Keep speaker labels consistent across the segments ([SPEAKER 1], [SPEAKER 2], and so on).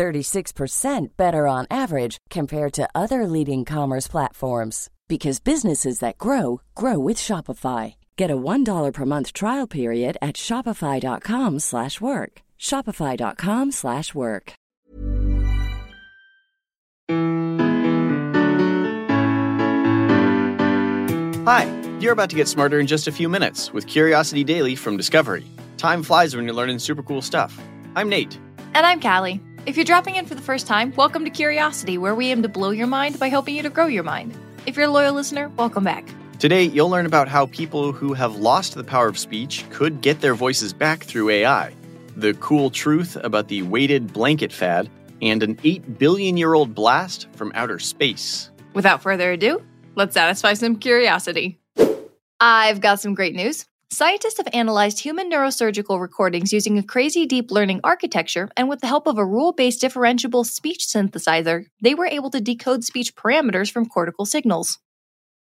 [SPEAKER 1] 36% better on average compared to other leading commerce platforms because businesses that grow grow with Shopify. Get a $1 per month trial period at shopify.com/work. shopify.com/work.
[SPEAKER 2] Hi, you're about to get smarter in just a few minutes with Curiosity Daily from Discovery. Time flies when you're learning super cool stuff. I'm Nate.
[SPEAKER 3] And I'm Calli. If you're dropping in for the first time, welcome to Curiosity, where we aim to blow your mind by helping you to grow your mind. If you're a loyal listener, welcome back.
[SPEAKER 2] Today, you'll learn about how people who have lost the power of speech could get their voices back through AI, the cool truth about the weighted blanket fad, and an 8 billion year old blast from outer space.
[SPEAKER 3] Without further ado, let's satisfy some curiosity. I've got some great news. Scientists have analyzed human neurosurgical recordings using a crazy deep learning architecture, and with the help of a rule based differentiable speech synthesizer, they were able to decode speech parameters from cortical signals.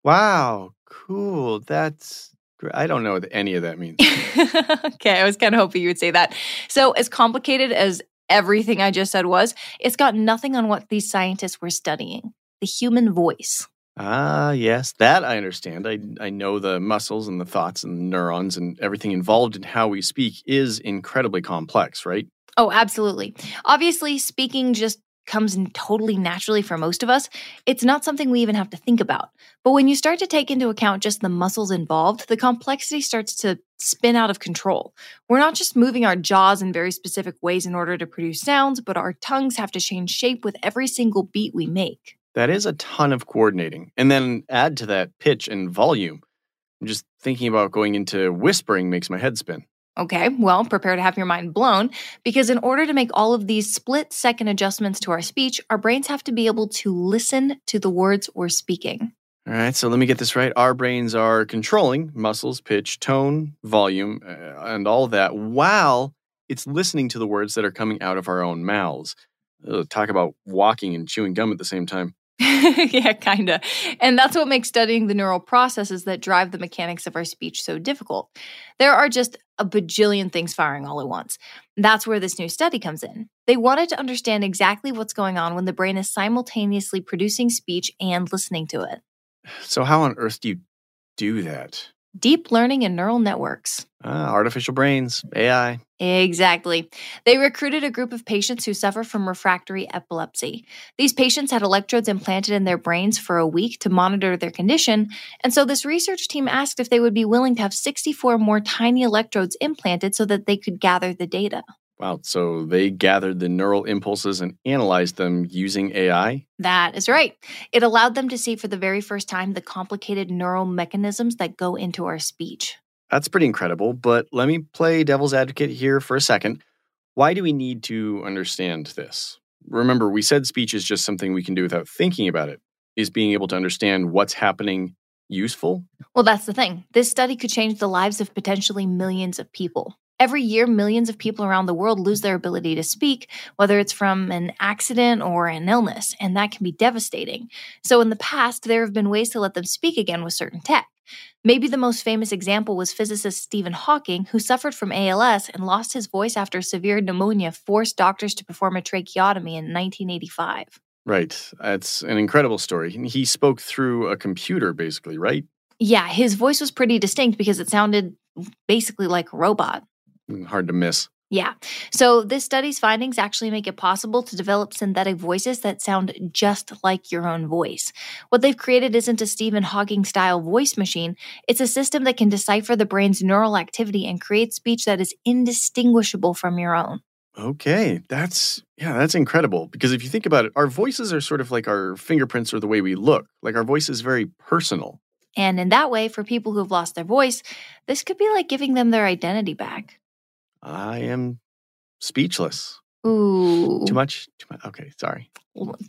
[SPEAKER 2] Wow, cool. That's great. I don't know what any of that means.
[SPEAKER 3] okay, I was kind of hoping you would say that. So, as complicated as everything I just said was, it's got nothing on what these scientists were studying the human voice.
[SPEAKER 2] Ah, yes, that I understand. I I know the muscles and the thoughts and the neurons and everything involved in how we speak is incredibly complex, right?
[SPEAKER 3] Oh, absolutely. Obviously, speaking just comes totally naturally for most of us. It's not something we even have to think about. But when you start to take into account just the muscles involved, the complexity starts to spin out of control. We're not just moving our jaws in very specific ways in order to produce sounds, but our tongues have to change shape with every single beat we make.
[SPEAKER 2] That is a ton of coordinating. And then add to that pitch and volume. I'm Just thinking about going into whispering makes my head spin.
[SPEAKER 3] Okay, well, prepare to have your mind blown because in order to make all of these split second adjustments to our speech, our brains have to be able to listen to the words we're speaking.
[SPEAKER 2] All right, so let me get this right. Our brains are controlling muscles, pitch, tone, volume, uh, and all that while it's listening to the words that are coming out of our own mouths. Ugh, talk about walking and chewing gum at the same time.
[SPEAKER 3] yeah, kind of. And that's what makes studying the neural processes that drive the mechanics of our speech so difficult. There are just a bajillion things firing all at once. That's where this new study comes in. They wanted to understand exactly what's going on when the brain is simultaneously producing speech and listening to it.
[SPEAKER 2] So, how on earth do you do that?
[SPEAKER 3] Deep learning and neural networks.
[SPEAKER 2] Ah, artificial brains, AI.
[SPEAKER 3] Exactly. They recruited a group of patients who suffer from refractory epilepsy. These patients had electrodes implanted in their brains for a week to monitor their condition, and so this research team asked if they would be willing to have 64 more tiny electrodes implanted so that they could gather the data.
[SPEAKER 2] Wow, so they gathered the neural impulses and analyzed them using AI?
[SPEAKER 3] That is right. It allowed them to see for the very first time the complicated neural mechanisms that go into our speech.
[SPEAKER 2] That's pretty incredible, but let me play devil's advocate here for a second. Why do we need to understand this? Remember, we said speech is just something we can do without thinking about it. Is being able to understand what's happening useful?
[SPEAKER 3] Well, that's the thing. This study could change the lives of potentially millions of people. Every year, millions of people around the world lose their ability to speak, whether it's from an accident or an illness, and that can be devastating. So, in the past, there have been ways to let them speak again with certain tech. Maybe the most famous example was physicist Stephen Hawking, who suffered from ALS and lost his voice after severe pneumonia forced doctors to perform a tracheotomy in 1985.
[SPEAKER 2] Right. That's an incredible story. He spoke through a computer, basically, right?
[SPEAKER 3] Yeah, his voice was pretty distinct because it sounded basically like a robot.
[SPEAKER 2] Hard to miss.
[SPEAKER 3] Yeah. So, this study's findings actually make it possible to develop synthetic voices that sound just like your own voice. What they've created isn't a Stephen Hawking style voice machine, it's a system that can decipher the brain's neural activity and create speech that is indistinguishable from your own.
[SPEAKER 2] Okay, that's yeah, that's incredible because if you think about it, our voices are sort of like our fingerprints or the way we look. Like our voice is very personal.
[SPEAKER 3] And in that way, for people who've lost their voice, this could be like giving them their identity back.
[SPEAKER 2] I am speechless.
[SPEAKER 3] Ooh.
[SPEAKER 2] Too much? Too much. Okay, sorry.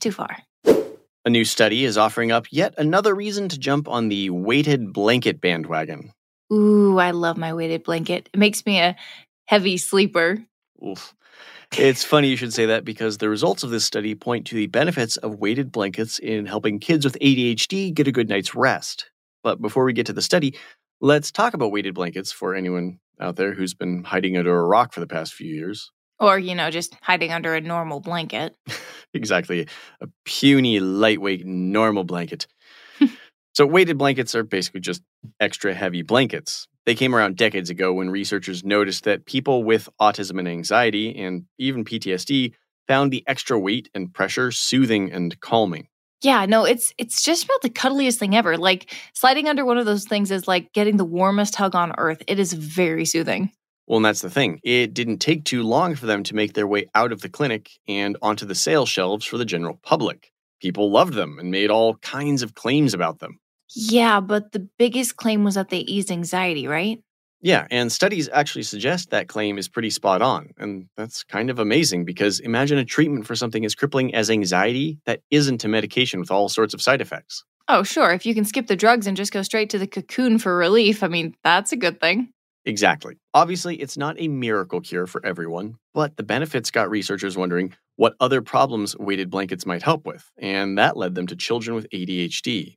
[SPEAKER 3] Too far.
[SPEAKER 2] A new study is offering up yet another reason to jump on the weighted blanket bandwagon.
[SPEAKER 3] Ooh, I love my weighted blanket. It makes me a heavy sleeper.
[SPEAKER 2] Oof. It's funny you should say that because the results of this study point to the benefits of weighted blankets in helping kids with ADHD get a good night's rest. But before we get to the study, let's talk about weighted blankets for anyone out there who's been hiding under a rock for the past few years.
[SPEAKER 3] Or, you know, just hiding under a normal blanket.
[SPEAKER 2] exactly. A puny, lightweight, normal blanket. so, weighted blankets are basically just extra heavy blankets. They came around decades ago when researchers noticed that people with autism and anxiety, and even PTSD, found the extra weight and pressure soothing and calming.
[SPEAKER 3] Yeah, no, it's it's just about the cuddliest thing ever. Like sliding under one of those things is like getting the warmest hug on earth. It is very soothing.
[SPEAKER 2] Well, and that's the thing. It didn't take too long for them to make their way out of the clinic and onto the sales shelves for the general public. People loved them and made all kinds of claims about them.
[SPEAKER 3] Yeah, but the biggest claim was that they eased anxiety, right?
[SPEAKER 2] Yeah, and studies actually suggest that claim is pretty spot on. And that's kind of amazing because imagine a treatment for something as crippling as anxiety that isn't a medication with all sorts of side effects.
[SPEAKER 3] Oh, sure. If you can skip the drugs and just go straight to the cocoon for relief, I mean, that's a good thing.
[SPEAKER 2] Exactly. Obviously, it's not a miracle cure for everyone, but the benefits got researchers wondering what other problems weighted blankets might help with, and that led them to children with ADHD.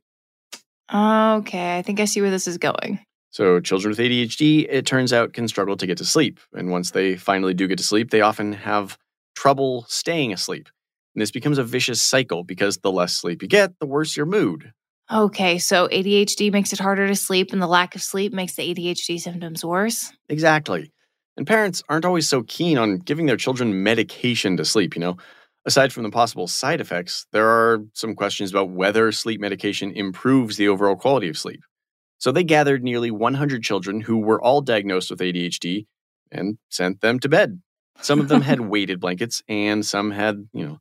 [SPEAKER 3] Okay, I think I see where this is going.
[SPEAKER 2] So, children with ADHD, it turns out, can struggle to get to sleep. And once they finally do get to sleep, they often have trouble staying asleep. And this becomes a vicious cycle because the less sleep you get, the worse your mood.
[SPEAKER 3] Okay, so ADHD makes it harder to sleep, and the lack of sleep makes the ADHD symptoms worse?
[SPEAKER 2] Exactly. And parents aren't always so keen on giving their children medication to sleep, you know? Aside from the possible side effects, there are some questions about whether sleep medication improves the overall quality of sleep. So they gathered nearly 100 children who were all diagnosed with ADHD and sent them to bed. Some of them had weighted blankets and some had, you know,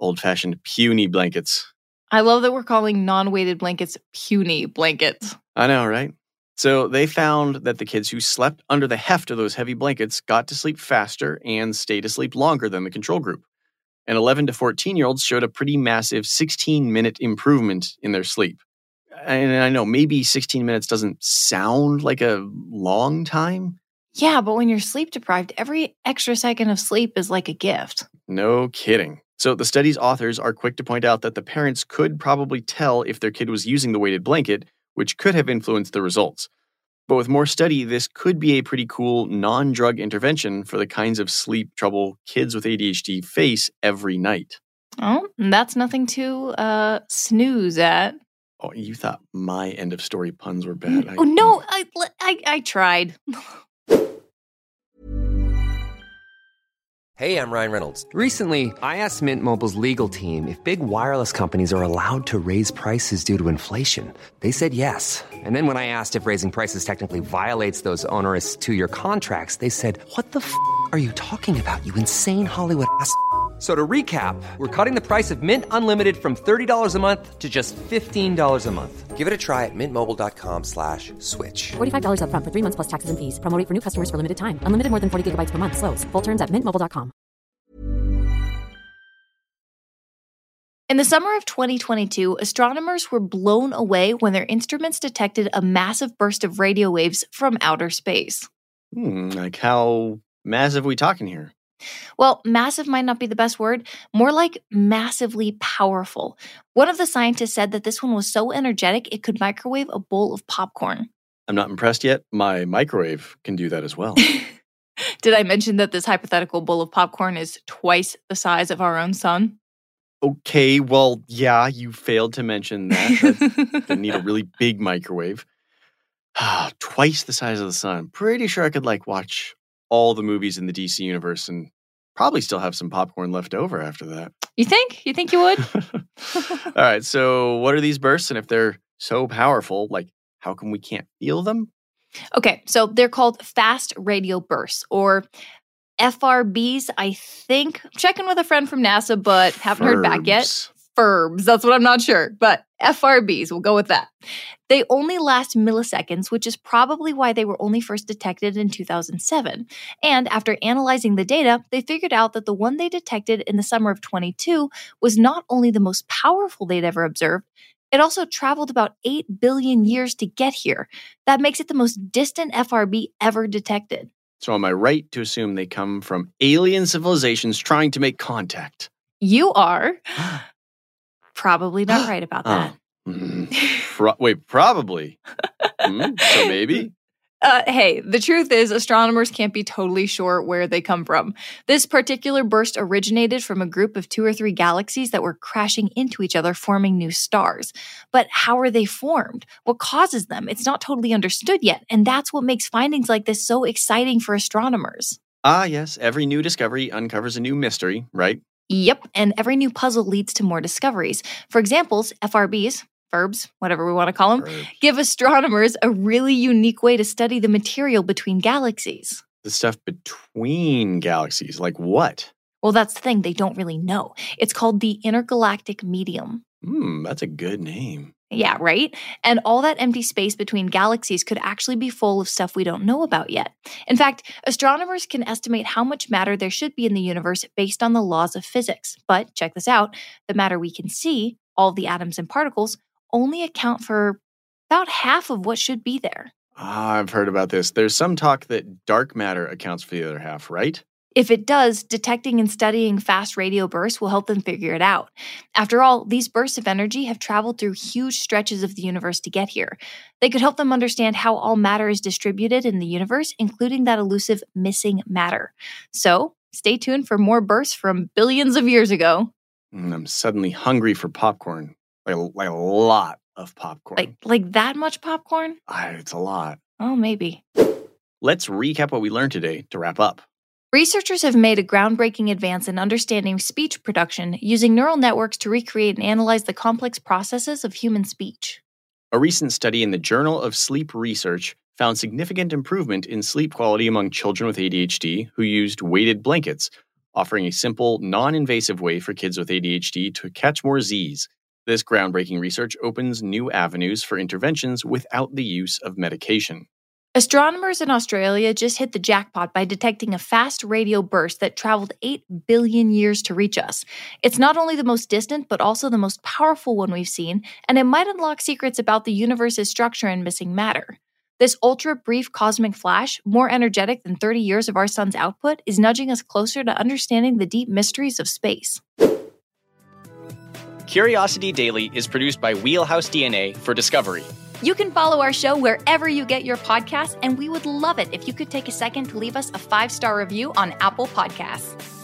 [SPEAKER 2] old-fashioned puny blankets.
[SPEAKER 3] I love that we're calling non-weighted blankets puny blankets.
[SPEAKER 2] I know, right? So they found that the kids who slept under the heft of those heavy blankets got to sleep faster and stayed asleep longer than the control group. And 11 to 14 year olds showed a pretty massive 16 minute improvement in their sleep and I know maybe 16 minutes doesn't sound like a long time.
[SPEAKER 3] Yeah, but when you're sleep deprived, every extra second of sleep is like a gift.
[SPEAKER 2] No kidding. So the study's authors are quick to point out that the parents could probably tell if their kid was using the weighted blanket, which could have influenced the results. But with more study, this could be a pretty cool non drug intervention for the kinds of sleep trouble kids with ADHD face every night.
[SPEAKER 3] Oh, that's nothing to uh, snooze at.
[SPEAKER 2] Oh, you thought my end of story puns were bad.
[SPEAKER 3] I, oh no, I, I I tried.
[SPEAKER 4] hey, I'm Ryan Reynolds. Recently, I asked Mint Mobile's legal team if big wireless companies are allowed to raise prices due to inflation. They said yes. And then when I asked if raising prices technically violates those onerous two-year contracts, they said, "What the f- are you talking about? You insane Hollywood ass." So to recap, we're cutting the price of Mint Unlimited from $30 a month to just $15 a month. Give it a try at mintmobile.com slash switch.
[SPEAKER 5] $45 up front for three months plus taxes and fees. Promoting for new customers for limited time. Unlimited more than 40 gigabytes per month. Slows. Full terms at mintmobile.com.
[SPEAKER 3] In the summer of 2022, astronomers were blown away when their instruments detected a massive burst of radio waves from outer space.
[SPEAKER 2] Hmm, like how massive we talking here?
[SPEAKER 3] Well, massive might not be the best word, more like massively powerful. One of the scientists said that this one was so energetic it could microwave a bowl of popcorn.
[SPEAKER 2] I'm not impressed yet. My microwave can do that as well.
[SPEAKER 3] Did I mention that this hypothetical bowl of popcorn is twice the size of our own sun?
[SPEAKER 2] Okay, well, yeah, you failed to mention that. I need a really big microwave. twice the size of the sun. Pretty sure I could like watch all the movies in the DC universe and probably still have some popcorn left over after that.
[SPEAKER 3] You think? You think you would?
[SPEAKER 2] all right. So, what are these bursts? And if they're so powerful, like, how come we can't feel them?
[SPEAKER 3] Okay. So, they're called fast radio bursts or FRBs, I think. checking with a friend from NASA, but haven't Furbs. heard back yet. FIRBs. That's what I'm not sure, but FRBs, we'll go with that. They only last milliseconds, which is probably why they were only first detected in 2007. And after analyzing the data, they figured out that the one they detected in the summer of 22 was not only the most powerful they'd ever observed, it also traveled about 8 billion years to get here. That makes it the most distant FRB ever detected.
[SPEAKER 2] So, am I right to assume they come from alien civilizations trying to make contact?
[SPEAKER 3] You are probably not right about that.
[SPEAKER 2] Oh. Mm. Pro- wait, probably. Mm, so maybe.
[SPEAKER 3] Uh, hey, the truth is, astronomers can't be totally sure where they come from. This particular burst originated from a group of two or three galaxies that were crashing into each other, forming new stars. But how are they formed? What causes them? It's not totally understood yet. And that's what makes findings like this so exciting for astronomers.
[SPEAKER 2] Ah, yes, every new discovery uncovers a new mystery, right?
[SPEAKER 3] Yep, and every new puzzle leads to more discoveries. For examples, FRBs, FIRBs, whatever we want to call them,
[SPEAKER 2] Or
[SPEAKER 3] give astronomers a really unique way to study the material between galaxies.
[SPEAKER 2] the stuff between galaxies, like what?
[SPEAKER 3] Well, that's the thing, they don't really know. It's called the intergalactic medium.
[SPEAKER 2] Hmm, that's a good name.
[SPEAKER 3] Yeah, right? And all that empty space between galaxies could actually be full of stuff we don't know about yet. In fact, astronomers can estimate how much matter there should be in the universe based on the laws of physics. But check this out the matter we can see, all the atoms and particles, only account for about half of what should be there.
[SPEAKER 2] Ah, I've heard about this. There's some talk that dark matter accounts for the other half, right?
[SPEAKER 3] If it does, detecting and studying fast radio bursts will help them figure it out. After all, these bursts of energy have traveled through huge stretches of the universe to get here. They could help them understand how all matter is distributed in the universe, including that elusive missing matter. So, stay tuned for more bursts from billions of years ago.
[SPEAKER 2] Mm, I'm suddenly hungry for popcorn. Like, a- like a lot of popcorn.
[SPEAKER 3] Like like that much popcorn?
[SPEAKER 2] It's a lot.
[SPEAKER 3] Oh, maybe.
[SPEAKER 2] Let's recap what we learned today to wrap up.
[SPEAKER 3] Researchers have made a groundbreaking advance in understanding speech production using neural networks to recreate and analyze the complex processes of human speech.
[SPEAKER 2] A recent study in the Journal of Sleep Research found significant improvement in sleep quality among children with ADHD who used weighted blankets, offering a simple, non invasive way for kids with ADHD to catch more Z's. This groundbreaking research opens new avenues for interventions without the use of medication.
[SPEAKER 3] Astronomers in Australia just hit the jackpot by detecting a fast radio burst that traveled 8 billion years to reach us. It's not only the most distant, but also the most powerful one we've seen, and it might unlock secrets about the universe's structure and missing matter. This ultra brief cosmic flash, more energetic than 30 years of our sun's output, is nudging us closer to understanding the deep mysteries of space.
[SPEAKER 6] Curiosity Daily is produced by Wheelhouse DNA for Discovery.
[SPEAKER 3] You can follow our show wherever you get your podcasts, and we would love it if you could take a second to leave us a five star review on Apple Podcasts.